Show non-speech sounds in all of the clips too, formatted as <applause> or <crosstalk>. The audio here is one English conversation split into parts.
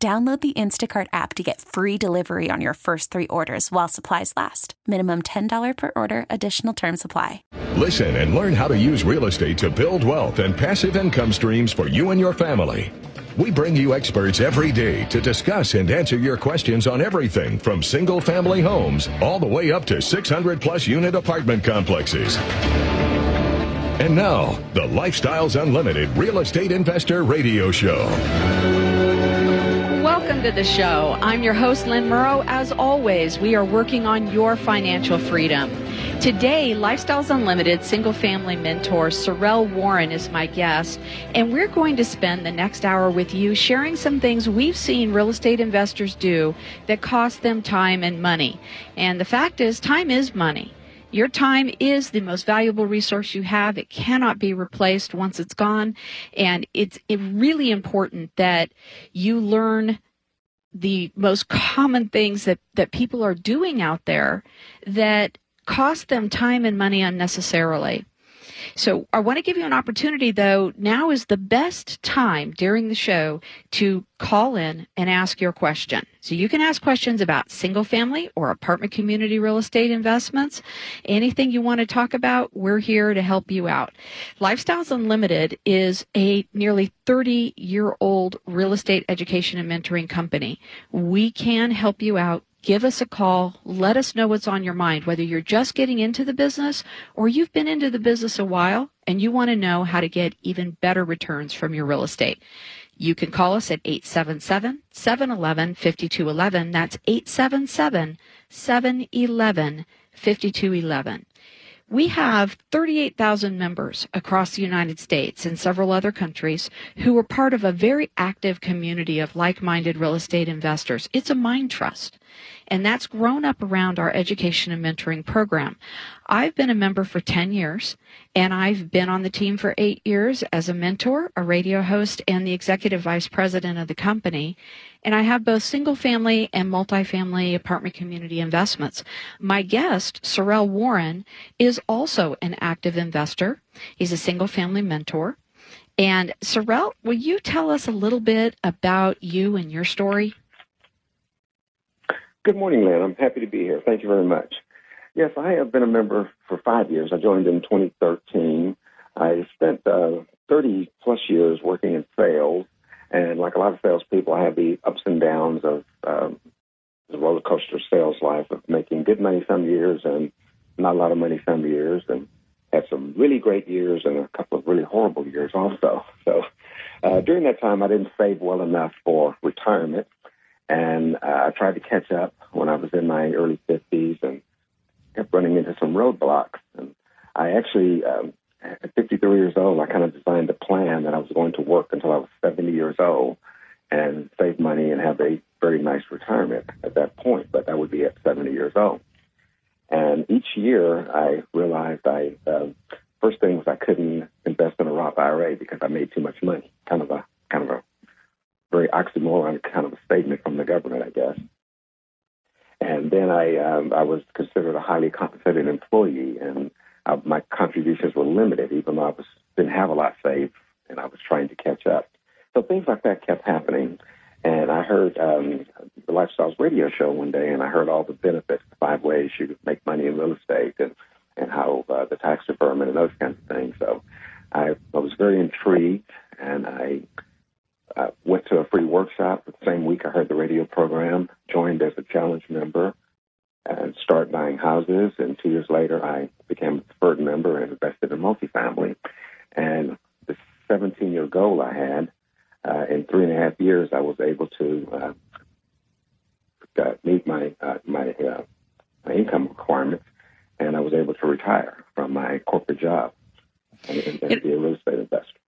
Download the Instacart app to get free delivery on your first three orders while supplies last. Minimum $10 per order, additional term supply. Listen and learn how to use real estate to build wealth and passive income streams for you and your family. We bring you experts every day to discuss and answer your questions on everything from single family homes all the way up to 600 plus unit apartment complexes. And now, the Lifestyles Unlimited Real Estate Investor Radio Show. Welcome to the show. I'm your host, Lynn Murrow. As always, we are working on your financial freedom. Today, Lifestyles Unlimited single family mentor Sorrell Warren is my guest, and we're going to spend the next hour with you sharing some things we've seen real estate investors do that cost them time and money. And the fact is, time is money. Your time is the most valuable resource you have. It cannot be replaced once it's gone. And it's really important that you learn the most common things that, that people are doing out there that cost them time and money unnecessarily. So I want to give you an opportunity though. Now is the best time during the show to call in and ask your question. So you can ask questions about single family or apartment community real estate investments. Anything you want to talk about, we're here to help you out. Lifestyles Unlimited is a nearly 30 year old real estate education and mentoring company. We can help you out give us a call. Let us know what's on your mind, whether you're just getting into the business or you've been into the business a while and you want to know how to get even better returns from your real estate. You can call us at 877 711 5211. That's 877 711 5211. We have 38,000 members across the United States and several other countries who are part of a very active community of like-minded real estate investors. It's a mind trust. And that's grown up around our education and mentoring program. I've been a member for 10 years and I've been on the team for eight years as a mentor, a radio host, and the executive vice president of the company. And I have both single family and multifamily apartment community investments. My guest, Sorrell Warren, is also an active investor. He's a single family mentor. And Sorrell, will you tell us a little bit about you and your story? Good morning, Lynn. I'm happy to be here. Thank you very much. Yes, I have been a member for five years. I joined in 2013. I spent uh, 30 plus years working in sales, and like a lot of salespeople, I had the ups and downs of um, the roller coaster sales life of making good money some years and not a lot of money some years, and had some really great years and a couple of really horrible years also. So uh, during that time, I didn't save well enough for retirement. And uh, I tried to catch up when I was in my early 50s and kept running into some roadblocks. And I actually, um, at 53 years old, I kind of designed a plan that I was going to work until I was 70 years old and save money and have a very nice retirement at that point. But that would be at 70 years old. And each year I realized I, uh, first thing was I couldn't invest in a Roth IRA because I made too much money. Kind of a, kind of a very oxymoron kind of a statement from the government, I guess. And then I um, I was considered a highly compensated employee, and uh, my contributions were limited, even though I was didn't have a lot saved, and I was trying to catch up. So things like that kept happening. And I heard um, the Lifestyles radio show one day, and I heard all the benefits, the five ways you could make money in real estate, and and how uh, the tax deferment and those kinds of things. So I, I was very intrigued, and I I went to a free workshop the same week I heard the radio program, joined as a challenge member, and started buying houses. And two years later, I became a preferred member and invested in multifamily. And the 17 year goal I had, uh, in three and a half years, I was able to uh, uh, meet my uh, my, uh, my income requirements, and I was able to retire from my corporate job and, and, and be a real estate investor.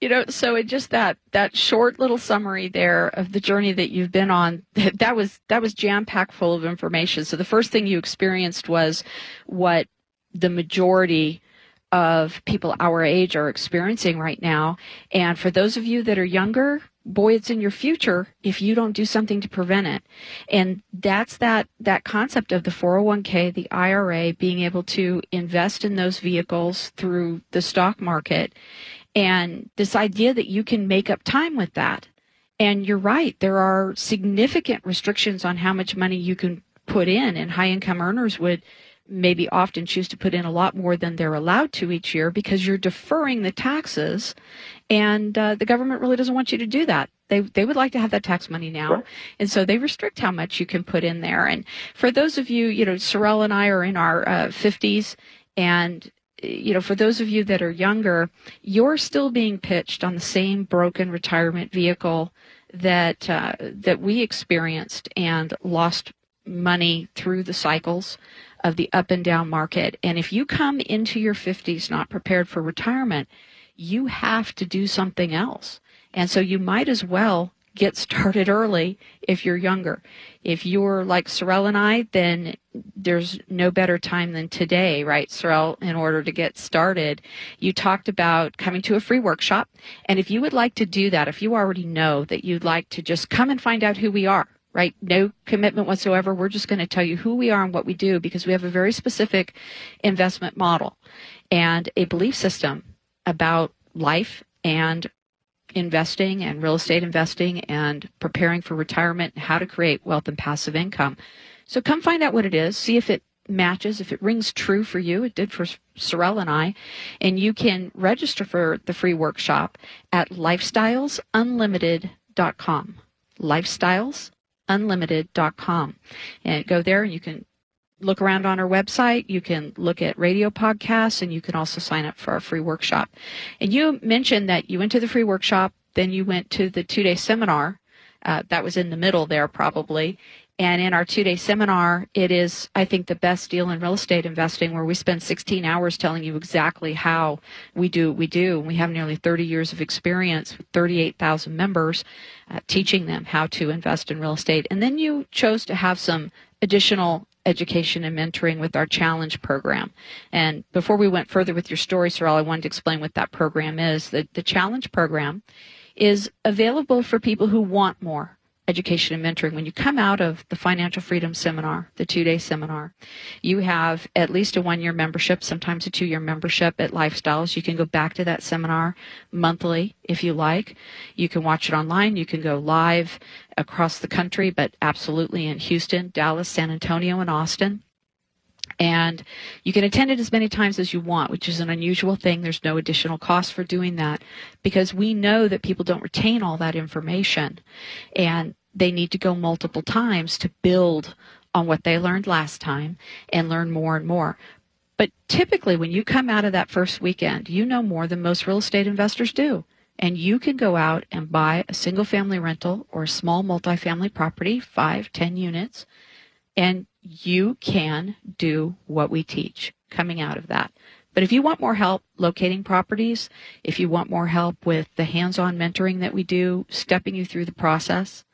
You know, so it just that that short little summary there of the journey that you've been on <laughs> that was that was jam packed full of information. So the first thing you experienced was what the majority of people our age are experiencing right now. And for those of you that are younger, boy, it's in your future if you don't do something to prevent it. And that's that, that concept of the 401k, the IRA, being able to invest in those vehicles through the stock market and this idea that you can make up time with that. And you're right, there are significant restrictions on how much money you can put in, and high income earners would maybe often choose to put in a lot more than they're allowed to each year because you're deferring the taxes and uh, the government really doesn't want you to do that they they would like to have that tax money now right. and so they restrict how much you can put in there and for those of you you know sorrel and i are in our uh, 50s and you know, for those of you that are younger, you're still being pitched on the same broken retirement vehicle that uh, that we experienced and lost money through the cycles of the up and down market. And if you come into your 50s not prepared for retirement, you have to do something else. And so you might as well get started early if you're younger. If you're like Sorrel and I, then there's no better time than today, right, Sorrel, in order to get started. You talked about coming to a free workshop. And if you would like to do that, if you already know that you'd like to just come and find out who we are, right? No commitment whatsoever. We're just going to tell you who we are and what we do because we have a very specific investment model and a belief system about life and investing and real estate investing and preparing for retirement how to create wealth and passive income. So come find out what it is, see if it matches, if it rings true for you. It did for Sorrel and I. And you can register for the free workshop at lifestylesunlimited.com. Lifestylesunlimited.com. And go there and you can look around on our website. You can look at radio podcasts and you can also sign up for our free workshop. And you mentioned that you went to the free workshop, then you went to the two day seminar. Uh, that was in the middle there probably. And in our two day seminar, it is, I think, the best deal in real estate investing where we spend 16 hours telling you exactly how we do what we do. We have nearly 30 years of experience with 38,000 members uh, teaching them how to invest in real estate. And then you chose to have some additional education and mentoring with our challenge program. And before we went further with your story, Sorrel, I wanted to explain what that program is. The, the challenge program is available for people who want more education and mentoring. When you come out of the financial freedom seminar, the two day seminar, you have at least a one year membership, sometimes a two year membership at Lifestyles. You can go back to that seminar monthly if you like. You can watch it online. You can go live across the country, but absolutely in Houston, Dallas, San Antonio, and Austin. And you can attend it as many times as you want, which is an unusual thing. There's no additional cost for doing that because we know that people don't retain all that information and they need to go multiple times to build on what they learned last time and learn more and more. But typically, when you come out of that first weekend, you know more than most real estate investors do. And you can go out and buy a single family rental or a small multifamily property, five, ten units, and you can do what we teach coming out of that. But if you want more help locating properties, if you want more help with the hands on mentoring that we do, stepping you through the process,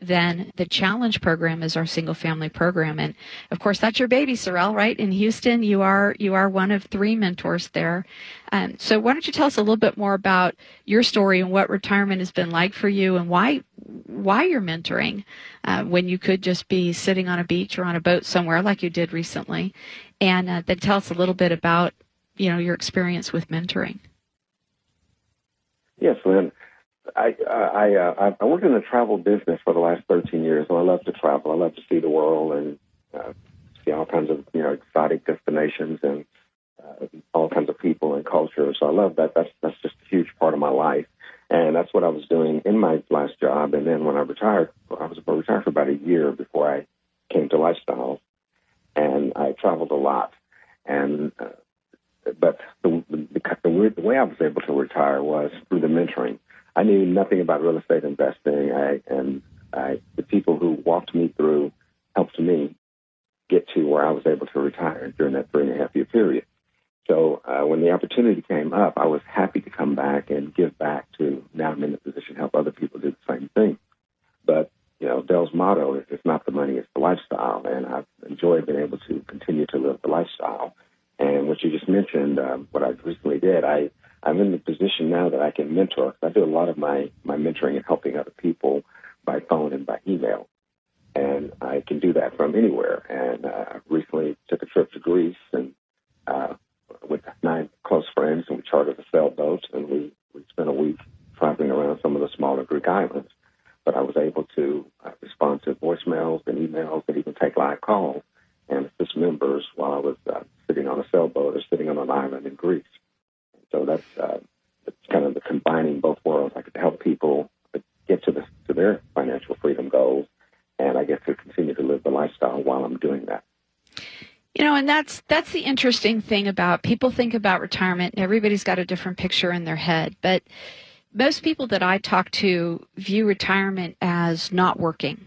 then the challenge program is our single family program and of course that's your baby sorrel right in houston you are you are one of three mentors there um, so why don't you tell us a little bit more about your story and what retirement has been like for you and why why you're mentoring uh, when you could just be sitting on a beach or on a boat somewhere like you did recently, and uh, then tell us a little bit about you know your experience with mentoring. Yes, Lynn. I I uh, I worked in the travel business for the last 13 years, and I love to travel. I love to see the world and uh, see all kinds of you know exotic destinations and uh, all kinds of people and culture. So I love that. That's that's just a huge part of my life. And that's what I was doing in my last job. And then when I retired, I was retired for about a year before I came to Lifestyles. And I traveled a lot. And, uh, but the, the, the way I was able to retire was through the mentoring. I knew nothing about real estate investing. I, and I, the people who walked me through helped me get to where I was able to retire during that three and a half year period. So uh, when the opportunity came up, I was happy to come back and give back to. Now I'm in the position to help other people do the same thing. But you know, Dell's motto is "It's not the money, it's the lifestyle," and I've enjoyed being able to continue to live the lifestyle. And what you just mentioned, um, what I recently did, I I'm in the position now that I can mentor. I do a lot of my my mentoring and helping other people by phone and by email, and I can do that from anywhere. And uh, recently took a trip to Greece and uh, with nine close friends, and we chartered a sailboat, and we we spent a week traveling around some of the smaller Greek islands. But I was able to uh, respond to voicemails and emails, and even take live calls and assist members while I was uh, sitting on a sailboat or sitting on an island in Greece. So that's uh, it's kind of the combining both worlds. I could help people get to the to their financial freedom goals, and I get to continue to live the lifestyle while I'm doing that. You know, and that's that's the interesting thing about people think about retirement and everybody's got a different picture in their head, but most people that I talk to view retirement as not working.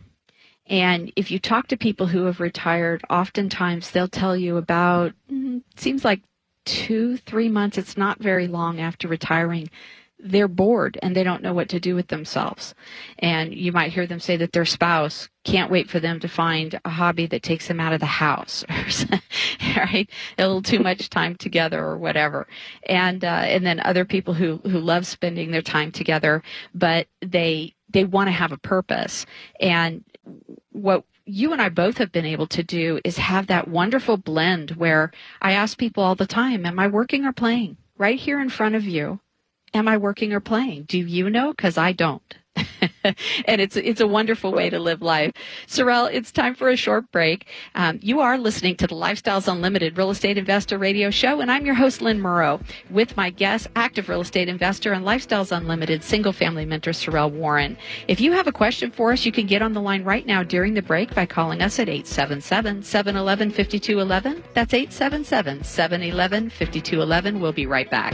And if you talk to people who have retired, oftentimes they'll tell you about, mm, seems like two, three months, it's not very long after retiring, they're bored and they don't know what to do with themselves. And you might hear them say that their spouse can't wait for them to find a hobby that takes them out of the house, <laughs> right? A little too much time together or whatever. And, uh, and then other people who, who love spending their time together, but they, they want to have a purpose. And what you and I both have been able to do is have that wonderful blend where I ask people all the time, am I working or playing? Right here in front of you. Am I working or playing? Do you know? Because I don't. <laughs> and it's it's a wonderful way to live life. Sorrel, it's time for a short break. Um, you are listening to the Lifestyles Unlimited Real Estate Investor Radio Show, and I'm your host, Lynn Murrow, with my guest, active real estate investor and Lifestyles Unlimited single family mentor, Sorrel Warren. If you have a question for us, you can get on the line right now during the break by calling us at 877 711 5211. That's 877 711 5211. We'll be right back.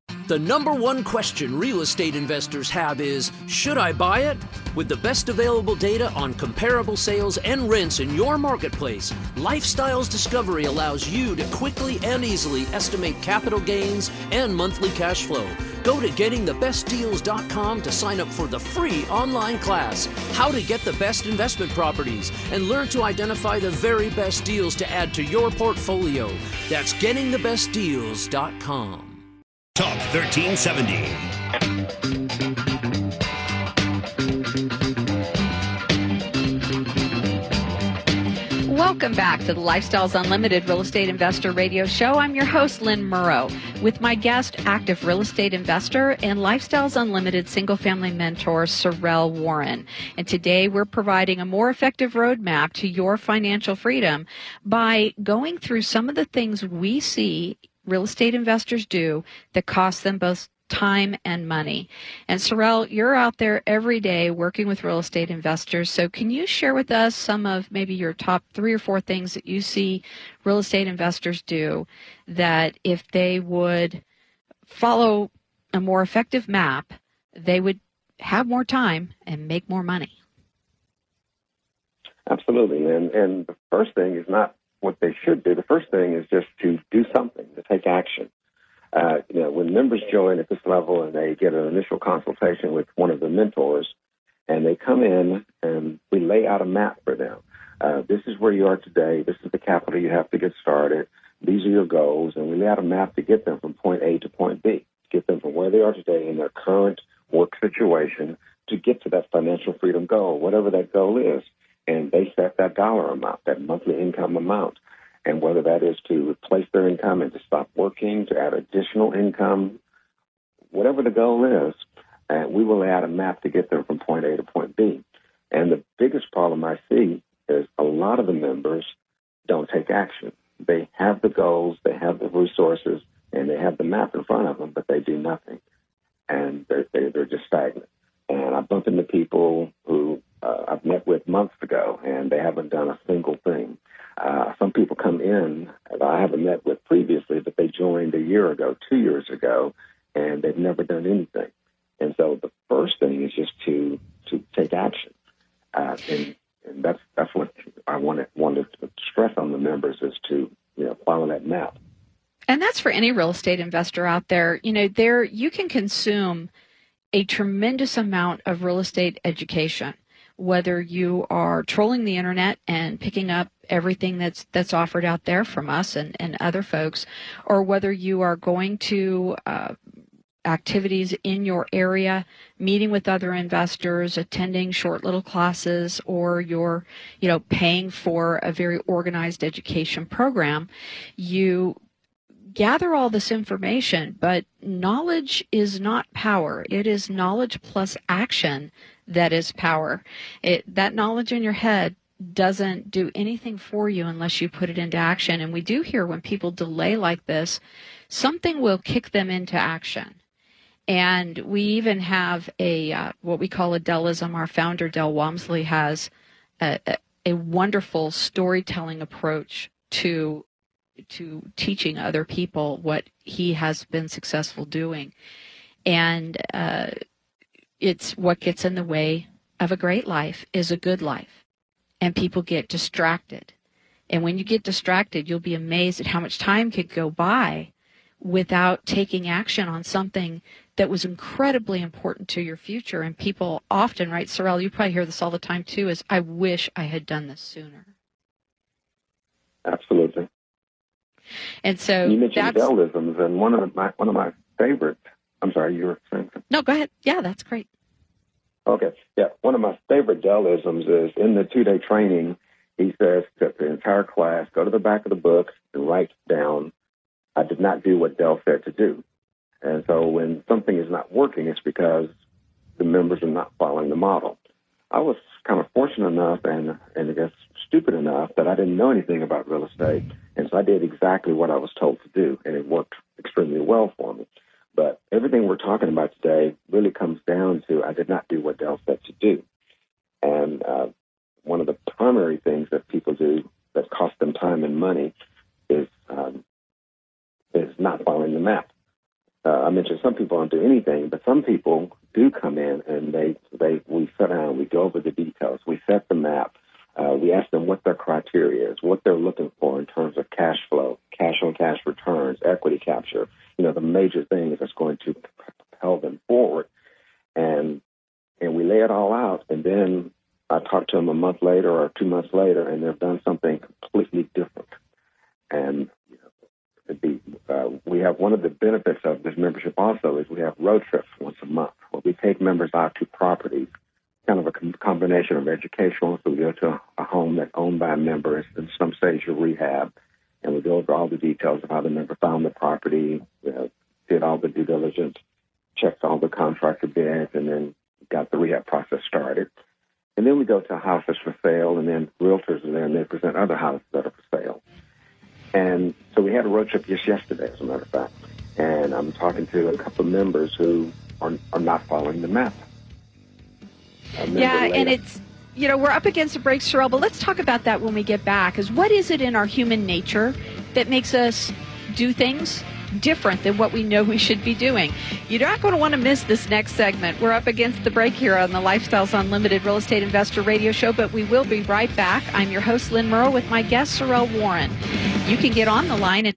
The number one question real estate investors have is Should I buy it? With the best available data on comparable sales and rents in your marketplace, Lifestyles Discovery allows you to quickly and easily estimate capital gains and monthly cash flow. Go to gettingthebestdeals.com to sign up for the free online class, How to Get the Best Investment Properties, and learn to identify the very best deals to add to your portfolio. That's gettingthebestdeals.com. Talk 1370. Welcome back to the Lifestyles Unlimited Real Estate Investor Radio Show. I'm your host, Lynn Murrow, with my guest, active real estate investor and Lifestyles Unlimited single family mentor, Sorrel Warren. And today we're providing a more effective roadmap to your financial freedom by going through some of the things we see real estate investors do that cost them both time and money. And Sorrel, you're out there every day working with real estate investors. So can you share with us some of maybe your top three or four things that you see real estate investors do that if they would follow a more effective map, they would have more time and make more money? Absolutely. And and the first thing is not what they should do. The first thing is just to do something, to take action. Uh, you know, when members join at this level and they get an initial consultation with one of the mentors, and they come in and we lay out a map for them. Uh, this is where you are today. This is the capital you have to get started. These are your goals, and we lay out a map to get them from point A to point B, get them from where they are today in their current work situation to get to that financial freedom goal, whatever that goal is and they set that dollar amount, that monthly income amount. And whether that is to replace their income and to stop working, to add additional income, whatever the goal is, uh, we will add a map to get them from point A to point B. And the biggest problem I see is a lot of the members don't take action. They have the goals, they have the resources, and they have the map in front of them, but they do nothing. And they're, they're just stagnant. And I bump into people who uh, I've met with months ago, and they haven't done a single thing. Uh, some people come in that I haven't met with previously, but they joined a year ago, two years ago, and they've never done anything. And so the first thing is just to to take action, uh, and, and that's that's what I wanted wanted to stress on the members is to you know follow that map. And that's for any real estate investor out there. You know, there you can consume a tremendous amount of real estate education whether you are trolling the internet and picking up everything that's that's offered out there from us and, and other folks, or whether you are going to uh, activities in your area, meeting with other investors, attending short little classes, or you're, you know, paying for a very organized education program, you gather all this information, but knowledge is not power. It is knowledge plus action that is power. It, that knowledge in your head doesn't do anything for you unless you put it into action. And we do hear when people delay like this, something will kick them into action. And we even have a uh, what we call a Dellism. Our founder Del Walmsley has a, a, a wonderful storytelling approach to to teaching other people what he has been successful doing. And uh, it's what gets in the way of a great life is a good life. And people get distracted. And when you get distracted, you'll be amazed at how much time could go by without taking action on something that was incredibly important to your future. And people often, right, Sorrel, you probably hear this all the time too, is I wish I had done this sooner. Absolutely. And so you mentioned Dellisms, and one of my one of my favorite. I'm sorry, you were saying. Something? No, go ahead. Yeah, that's great. Okay, yeah, one of my favorite Dellisms is in the two day training. He says to the entire class, go to the back of the book and write down, "I did not do what Dell said to do." And so when something is not working, it's because the members are not following the model. I was kind of fortunate enough and and I guess stupid enough that I didn't know anything about real estate, and so I did exactly what I was told to do, and it worked extremely well for me. But everything we're talking about today really comes down to I did not do what Del said to do, and uh, one of the primary things that people do that cost them time and money is um, is not following the map. Uh, I mentioned some people don't do anything, but some people do come in and they they we sit down, we go over the details, we set the map, uh, we ask them what their criteria is, what they're looking for in terms of cash flow, cash on cash returns, equity capture. You know, the major things that's going to propel them forward, and and we lay it all out, and then I talk to them a month later or two months later, and they've done something completely different. And the, uh, we have one of the benefits of this membership also is we have road trips once a month where we take members out to properties kind of a com- combination of educational. So we go to a, a home that's owned by a member, it's in some stage of rehab, and we go over all the details of how the member found the property, you know, did all the due diligence, checked all the contractor bids, and then got the rehab process started. And then we go to a house that's for sale, and then realtors are there, and they present other houses that are for sale. And so we had a road trip just yesterday, as a matter of fact. And I'm talking to a couple of members who are, are not following the map. Yeah, and it's you know we're up against a break, Sorrel, but let's talk about that when we get back. Is what is it in our human nature that makes us do things different than what we know we should be doing. You're not going to want to miss this next segment. We're up against the break here on the Lifestyles Unlimited Real Estate Investor Radio Show, but we will be right back. I'm your host, Lynn Murrow, with my guest, Sorrel Warren. You can get on the line and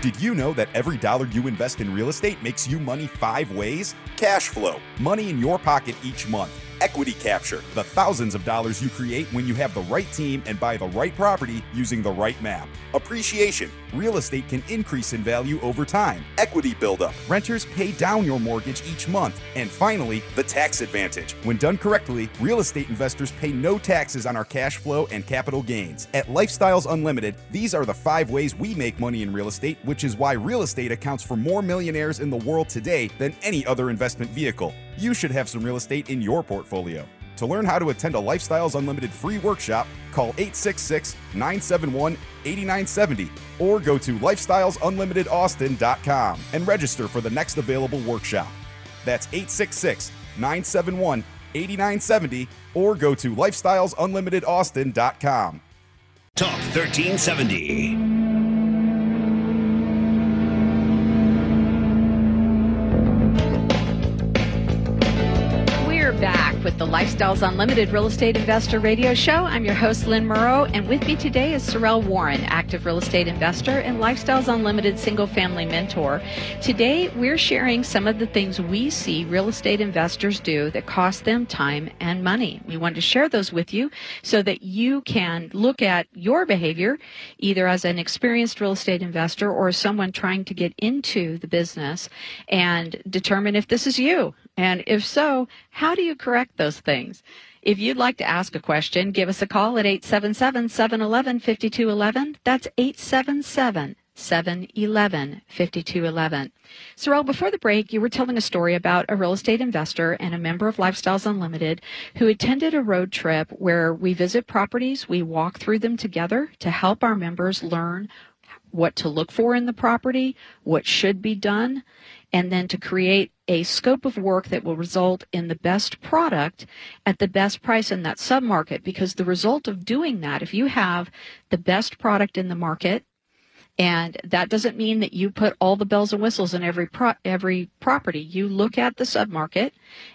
did you know that every dollar you invest in real estate makes you money five ways? Cash flow, money in your pocket each month Equity capture, the thousands of dollars you create when you have the right team and buy the right property using the right map. Appreciation, real estate can increase in value over time. Equity buildup, renters pay down your mortgage each month. And finally, the tax advantage. When done correctly, real estate investors pay no taxes on our cash flow and capital gains. At Lifestyles Unlimited, these are the five ways we make money in real estate, which is why real estate accounts for more millionaires in the world today than any other investment vehicle. You should have some real estate in your portfolio. To learn how to attend a Lifestyles Unlimited free workshop, call 866 971 8970 or go to lifestylesunlimitedaustin.com and register for the next available workshop. That's 866 971 8970 or go to lifestylesunlimitedaustin.com. Talk 1370. The Lifestyles Unlimited Real Estate Investor Radio Show. I'm your host, Lynn Murrow, and with me today is Sorrell Warren, active real estate investor and Lifestyles Unlimited single family mentor. Today, we're sharing some of the things we see real estate investors do that cost them time and money. We want to share those with you so that you can look at your behavior either as an experienced real estate investor or someone trying to get into the business and determine if this is you. And if so, how do you correct those things? If you'd like to ask a question, give us a call at 877 711 5211. That's 877 711 5211. Sorrell, before the break, you were telling a story about a real estate investor and a member of Lifestyles Unlimited who attended a road trip where we visit properties, we walk through them together to help our members learn what to look for in the property, what should be done, and then to create a scope of work that will result in the best product at the best price in that submarket because the result of doing that if you have the best product in the market and that doesn't mean that you put all the bells and whistles in every pro- every property. You look at the submarket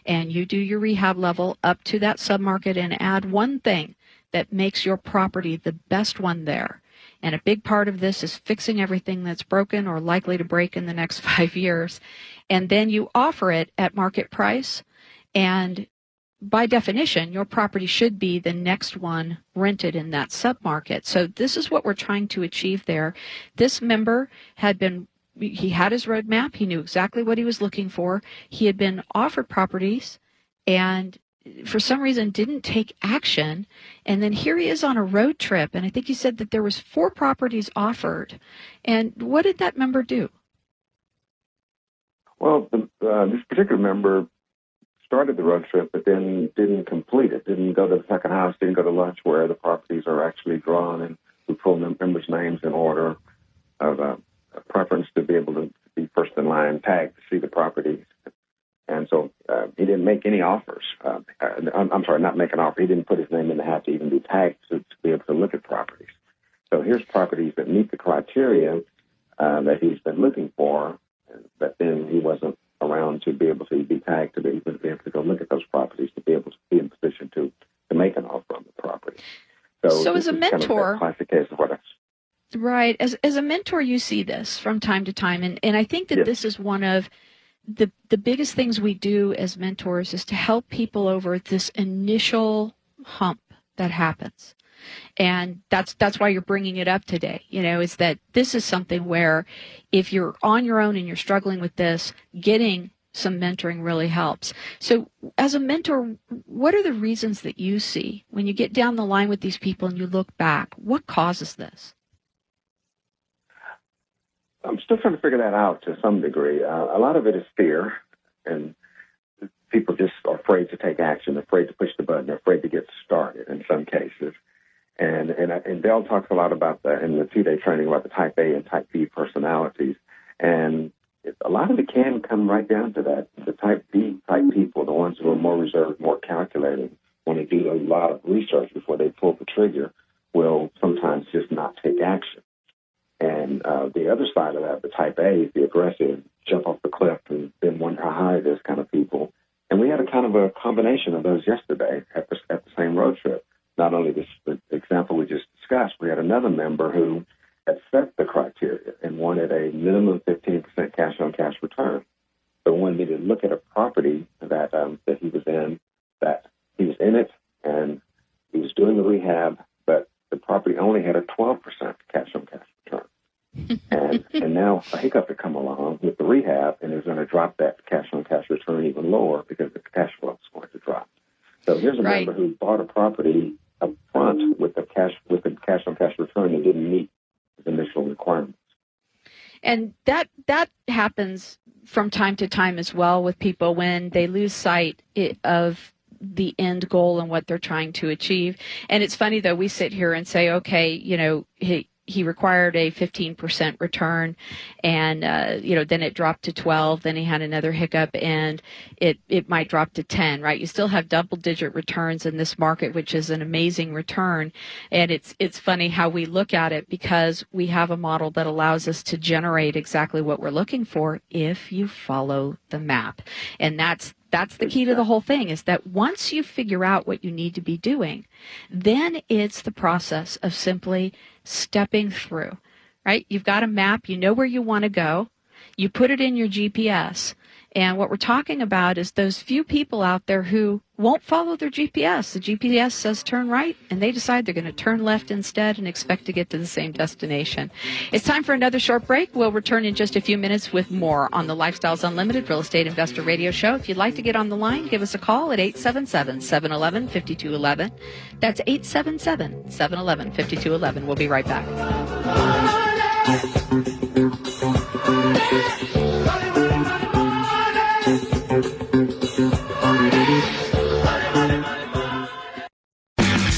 and you do your rehab level up to that submarket and add one thing that makes your property the best one there. And a big part of this is fixing everything that's broken or likely to break in the next <laughs> five years. And then you offer it at market price. And by definition, your property should be the next one rented in that submarket. So this is what we're trying to achieve there. This member had been he had his roadmap. He knew exactly what he was looking for. He had been offered properties and for some reason didn't take action. And then here he is on a road trip. And i think you said that there was four properties offered. And what did that member do? Well the, uh, this particular member started the road trip but then didn't complete it didn't go to the second house didn't go to lunch where the properties are actually drawn. And we pull members names in order of uh, preference to be able to be first in line tagged to see the properties and so uh, he didn't make any offers. Uh, I'm, I'm, sorry, not make an offer. He didn't put his name in the hat to even be tagged to, to be able to look at properties. So here's properties that meet the criteria uh, that he's been looking for, but then he wasn't around to be able to be tagged to be able to, be able to go look at those properties to be able to be in position to, to make an offer on the property. So, so as a mentor, kind of classic case of what I Right. As as a mentor, you see this from time to time, and and I think that yes. this is one of the the biggest things we do as mentors is to help people over this initial hump that happens. And that's that's why you're bringing it up today you know is that this is something where if you're on your own and you're struggling with this getting some mentoring really helps. So as a mentor what are the reasons that you see when you get down the line with these people and you look back? What causes this I'm still trying to figure that out to some degree. Uh, a lot of it is fear, and people just are afraid to take action, afraid to push the button, afraid to get started in some cases. And and and Del talks a lot about that in the two day training about the Type A and Type B personalities, and a lot of it can come right down to that. The Type B type people, the ones who are more reserved, more calculating, when they do a lot of research before they pull the trigger, will sometimes just not take action. And uh, the other side of that, the type A, the aggressive, jump off the cliff and then wonder how high this kind of people. And we had a kind of a combination of those yesterday at the, at the same road trip. Not only this the example we just discussed, we had another member who had set the criteria and wanted a minimum 15% cash on cash return. but wanted me to look at a property that um, that he was in, that he was in it, and he was doing the rehab, but the property only had a 12% cash on cash return and and now a hiccup had come along with the rehab, and it's going to drop that cash on cash return even lower because the cash flow is going to drop. So here's a right. member who bought a property up front with the cash with the cash on cash return and didn't meet the initial requirements. And that that happens from time to time as well with people when they lose sight of the end goal and what they're trying to achieve. And it's funny though, we sit here and say, okay, you know, he, he required a 15% return and uh, you know then it dropped to 12 then he had another hiccup and it it might drop to 10 right? You still have double digit returns in this market which is an amazing return and it's it's funny how we look at it because we have a model that allows us to generate exactly what we're looking for if you follow the map and that's that's the key to the whole thing is that once you figure out what you need to be doing, then it's the process of simply stepping through, right? You've got a map, you know where you want to go, you put it in your GPS, and what we're talking about is those few people out there who won't follow their GPS. The GPS says turn right, and they decide they're going to turn left instead and expect to get to the same destination. It's time for another short break. We'll return in just a few minutes with more on the Lifestyles Unlimited Real Estate Investor Radio Show. If you'd like to get on the line, give us a call at 877 711 5211. That's 877 711 5211. We'll be right back.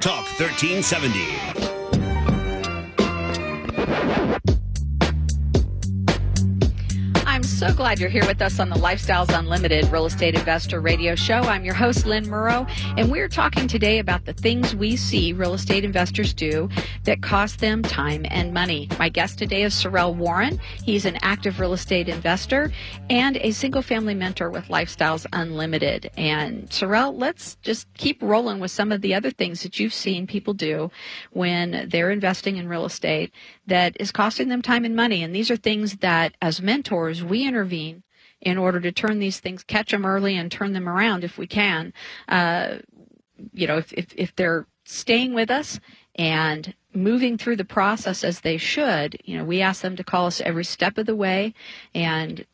Talk 1370. So glad you're here with us on the Lifestyles Unlimited Real Estate Investor Radio Show. I'm your host, Lynn Murrow, and we're talking today about the things we see real estate investors do that cost them time and money. My guest today is Sorrell Warren. He's an active real estate investor and a single family mentor with Lifestyles Unlimited. And Sorrell, let's just keep rolling with some of the other things that you've seen people do when they're investing in real estate that is costing them time and money. And these are things that, as mentors, we intervene in order to turn these things, catch them early and turn them around if we can. Uh, you know, if, if, if they're staying with us and moving through the process as they should, you know, we ask them to call us every step of the way and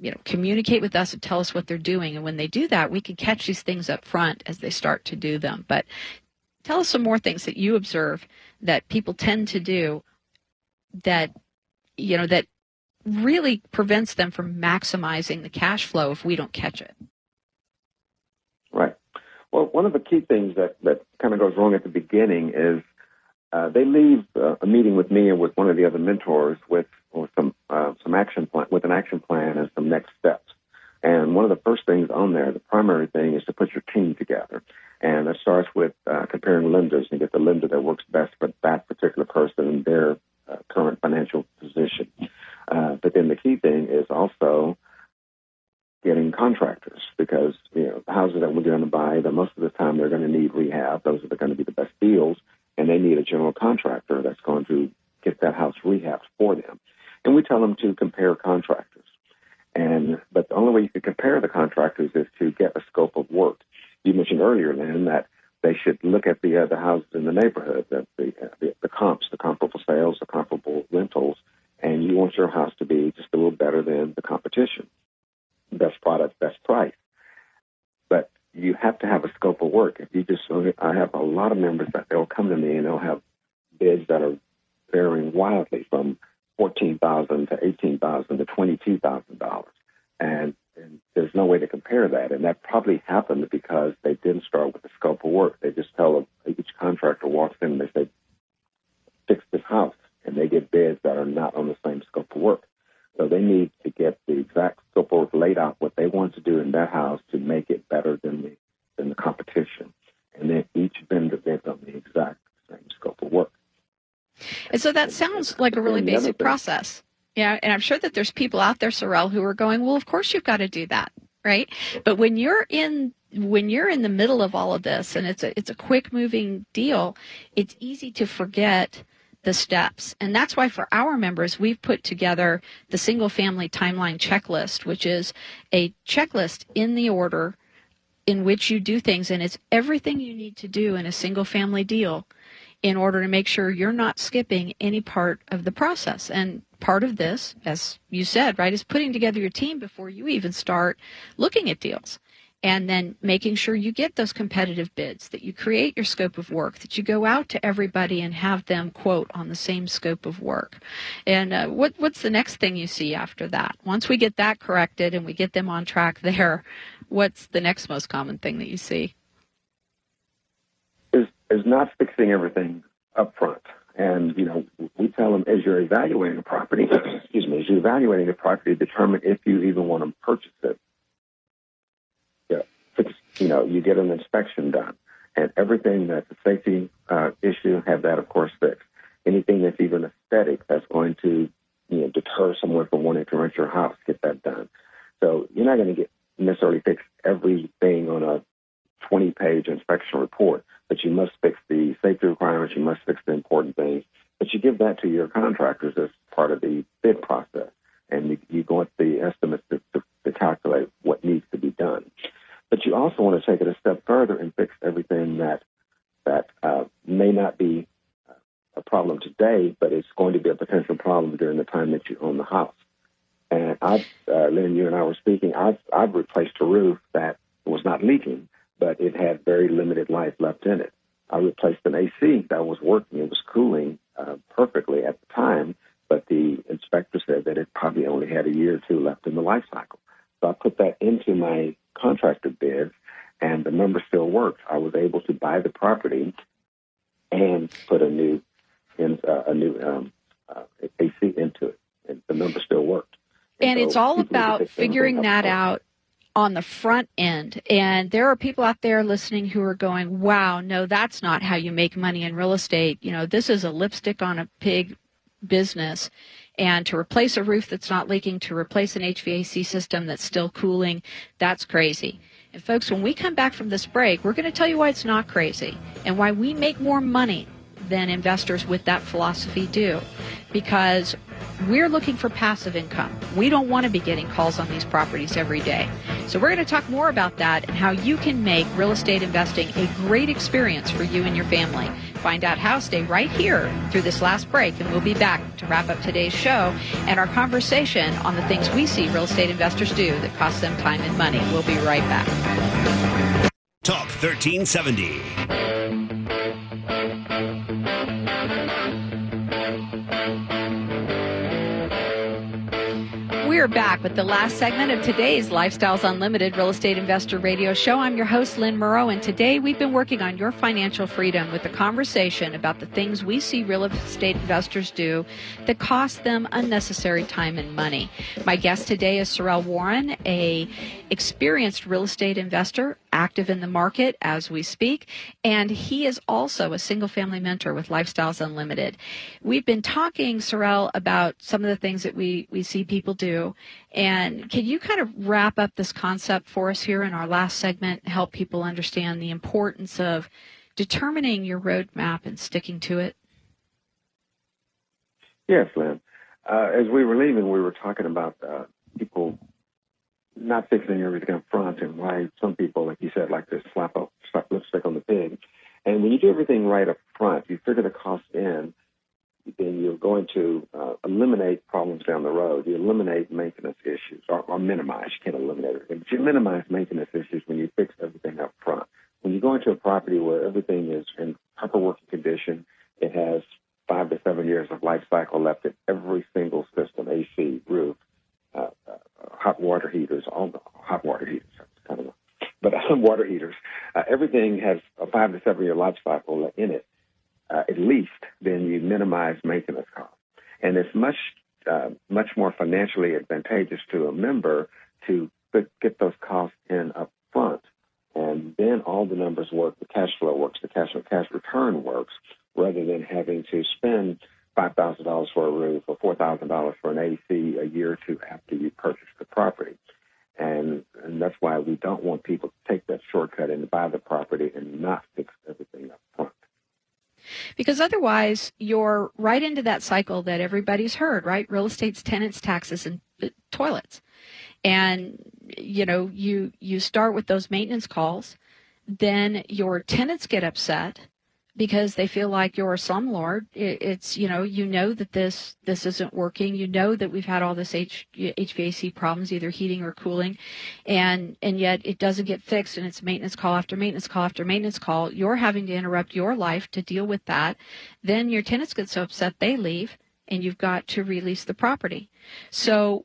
you know, communicate with us and tell us what they're doing. And when they do that, we can catch these things up front as they start to do them. But tell us some more things that you observe that people tend to do that, you know, that really prevents them from maximizing the cash flow if we don't catch it. Right. Well, one of the key things that, that kind of goes wrong at the beginning is uh, they leave uh, a meeting with me and with one of the other mentors with, with some uh, some action plan with an action plan and some next steps. And one of the first things on there, the primary thing, is to put your team together. And it starts with uh, comparing lenders and get the lender that works best for that particular person and their uh, current financial position. Uh, but then the key thing is also getting contractors because you know the houses that we're going to buy, that most of the time they're going to need rehab. Those are going to be the best deals, and they need a general contractor that's going to get that house rehabbed for them. And we tell them to compare contractors. And but the only way you can compare the contractors is to get a scope of work. You mentioned earlier, Lynn, that they should look at the other houses in the neighborhood, the, the, the, the comps, the comparable sales, the rentals, and you want your house to be just a little better than the competition. Best product, best price. But you have to have a scope of work. If you just, I have a lot of members that they'll come to me and they'll have bids that are varying wildly from fourteen thousand to eighteen thousand to twenty-two thousand dollars, and, and there's no way to compare that. And that probably happened because they didn't start with the scope of work. They just tell each contractor walks in and they say, "Fix this house," and they get bids that are not on the same scope of work. So they need to get the exact scope of work laid out, what they want to do in that house to make it better than the than the competition. And then each vendor bids on the exact same scope of work. And so that sounds like a really basic process. Yeah, and I'm sure that there's people out there, Sorrel, who are going, well, of course you've got to do that, right? But when you're in when you're in the middle of all of this and it's a it's a quick moving deal, it's easy to forget the steps. And that's why for our members, we've put together the single family timeline checklist, which is a checklist in the order in which you do things. And it's everything you need to do in a single family deal in order to make sure you're not skipping any part of the process. And part of this, as you said, right, is putting together your team before you even start looking at deals. And then making sure you get those competitive bids, that you create your scope of work, that you go out to everybody and have them quote on the same scope of work. And uh, what, what's the next thing you see after that? Once we get that corrected and we get them on track there, what's the next most common thing that you see? is is not fixing everything up front. And, you know, we tell them as you're evaluating a property, <clears throat> excuse me, as you're evaluating a property, determine if you even want to purchase it. You know, you get an inspection done. And everything that's a safety uh, issue, have that, of course, fixed. Anything that's even aesthetic that's going to, you know, deter someone from wanting to rent your house, get that done. So you're not going to get necessarily fix everything on a 20 page inspection report, but you must fix the safety requirements, you must fix the important things. But you give that to your contractors as part of the bid process, and you, you go into the estimates to, to, to calculate what needs to be done. But you also want to take it a step further and fix everything that that uh, may not be a problem today, but it's going to be a potential problem during the time that you own the house. And I've, uh, Lynn, you and I were speaking. I've I've replaced a roof that was not leaking, but it had very limited life left in it. I replaced an AC that was working. It was cooling uh, perfectly at the time, but the inspector said that it probably only had a year or two left in the life cycle. So I put that into my contractor bids, and the number still worked. I was able to buy the property and put a new in, uh, a new um, uh, AC into it, and the number still worked. And, and so it's all about figuring that out on the front end. And there are people out there listening who are going, wow, no, that's not how you make money in real estate. You know, this is a lipstick on a pig business. And to replace a roof that's not leaking, to replace an HVAC system that's still cooling, that's crazy. And folks, when we come back from this break, we're going to tell you why it's not crazy and why we make more money than investors with that philosophy do. Because we're looking for passive income. We don't want to be getting calls on these properties every day. So we're going to talk more about that and how you can make real estate investing a great experience for you and your family. Find out how, stay right here through this last break, and we'll be back to wrap up today's show and our conversation on the things we see real estate investors do that cost them time and money. We'll be right back. Talk 1370. We're back with the last segment of today's Lifestyles Unlimited Real Estate Investor Radio Show. I'm your host, Lynn Murrow, and today we've been working on your financial freedom with a conversation about the things we see real estate investors do that cost them unnecessary time and money. My guest today is Sorrel Warren, a experienced real estate investor, active in the market as we speak, and he is also a single family mentor with Lifestyles Unlimited. We've been talking, Sorrel, about some of the things that we, we see people do. And can you kind of wrap up this concept for us here in our last segment, help people understand the importance of determining your roadmap and sticking to it? Yes, Lynn. Uh, as we were leaving, we were talking about uh, people not fixing everything up front and why some people, like you said, like to slap up slap lipstick on the pig. And when you do everything right up front, you figure the cost in, then you're going to uh, eliminate problems down the road. You eliminate maintenance issues, or, or minimize. You can't eliminate everything, but you minimize maintenance issues when you fix everything up front. When you go into a property where everything is in proper working condition, it has five to seven years of life cycle left in every single system, AC, roof, hot water heaters, all the hot water heaters, kind of, but <laughs> water heaters. Uh, everything has a five to seven year life cycle in it uh, at least, then you minimize maintenance costs. And it's much uh, much more financially advantageous to a member to get those costs in up front. And then all the numbers work, the cash flow works, the cash on cash return works, rather than having to spend $5,000 for a roof or $4,000 for an AC a year or two after you purchase the property. And, and that's why we don't want people to take that shortcut and buy the property and not fix everything up front. Because otherwise, you're right into that cycle that everybody's heard, right? Real estate's tenants, taxes, and uh, toilets. And, you know, you, you start with those maintenance calls. Then your tenants get upset because they feel like you're a slumlord. It's you know you know that this this isn't working. You know that we've had all this H, HVAC problems, either heating or cooling, and and yet it doesn't get fixed, and it's maintenance call after maintenance call after maintenance call. You're having to interrupt your life to deal with that. Then your tenants get so upset they leave, and you've got to release the property. So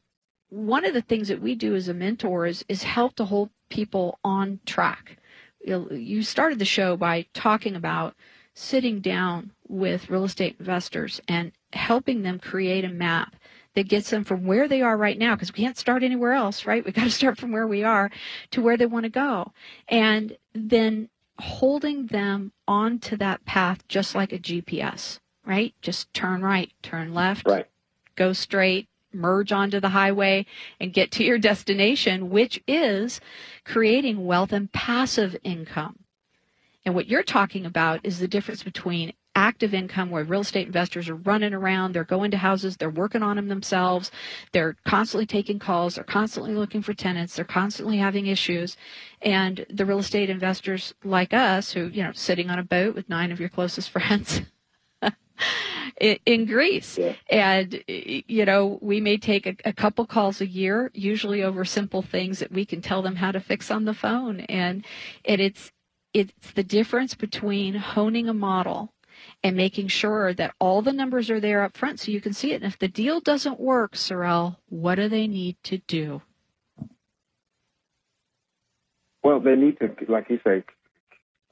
one of the things that we do as a mentor is is help to hold people on track. You started the show by talking about sitting down with real estate investors and helping them create a map that gets them from where they are right now because we can't start anywhere else right? We <laughs> got to start from where we are to where they want to go. And then holding them onto that path just like a gps right? Just turn right turn left right. go straight merge onto the highway and get to your <laughs> destination which is creating wealth and passive income and what you're talking about is the difference between active income where real estate investors are running around, they're going to houses, they're working on them themselves, they're constantly taking calls, they're constantly looking for tenants, they're constantly having issues. And the real estate investors like us who, you know, sitting on a boat with nine of your closest <laughs> friends in Greece. Yeah. And, you know, we may take a, a, couple calls a year, usually over simple things that we can tell them how to fix on the phone. And, and it's, it's the difference between honing a model and making sure that all the numbers are there up front so you can see it. And if the deal doesn't work, Sorrel, what do they need to do? Well, they need to, like you say,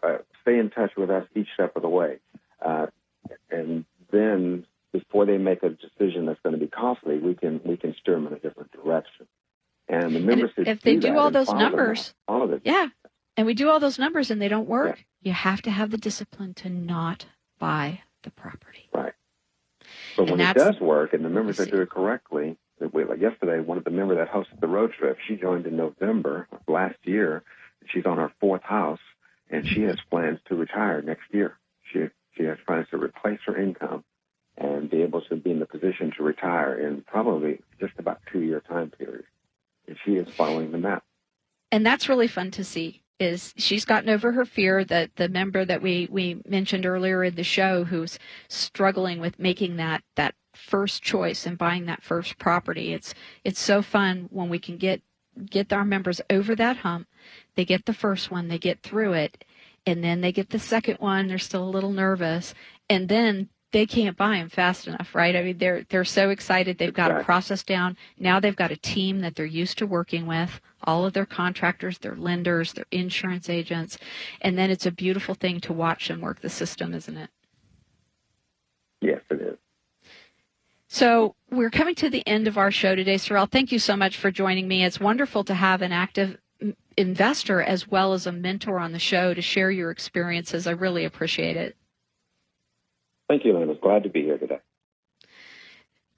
uh, stay in touch with us each step of the way. Uh, and then before they make a decision that's going to be costly, we can we can steer them in a different direction. And the members and if, if they do, do all those numbers, all of it, yeah, and we do all those numbers and they don't work, yeah. you have to have the discipline to not buy the property. Right. But and when it does work and the members that do it correctly, like yesterday, one of the members that hosted the road trip, she joined in November of last year. She's on her fourth house, and she has plans to retire next year. She she has plans to replace her income and be able to be in the position to retire in probably just about two year time period. And she is following the map. And that's really fun to see is she's gotten over her fear that the member that we, we mentioned earlier in the show who's struggling with making that, that first choice and buying that first property. It's it's so fun when we can get get our members over that hump. They get the first one, they get through it, and then they get the second one, they're still a little nervous, and then they can't buy them fast enough, right? I mean, they're they're so excited. They've got a process down. Now they've got a team that they're used to working with. All of their contractors, their lenders, their insurance agents, and then it's a beautiful thing to watch them work the system, isn't it? Yes, it is. So we're coming to the end of our show today, Sorrel. Thank you so much for joining me. It's wonderful to have an active investor as well as a mentor on the show to share your experiences. I really appreciate it. Thank you, Lynn. Glad to be here today.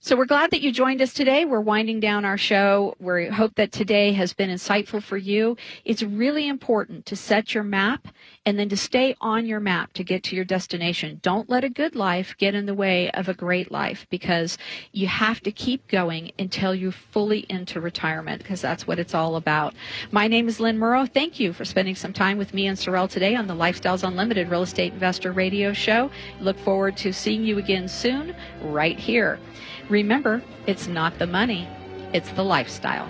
So we're glad that you joined us today. We're winding down our show. We hope that today has been insightful for you. It's really important to set your map and then to stay on your map to get to your destination. Don't let a good life get in the way of a great life because you have to keep going until you're fully into retirement because that's what it's all about. My name is Lynn Murrow. Thank you for spending some time with me and Sorrel today on the Lifestyles Unlimited Real Estate Investor Radio Show. Look forward to seeing you again soon right here. Remember, it's not the money, it's the lifestyle.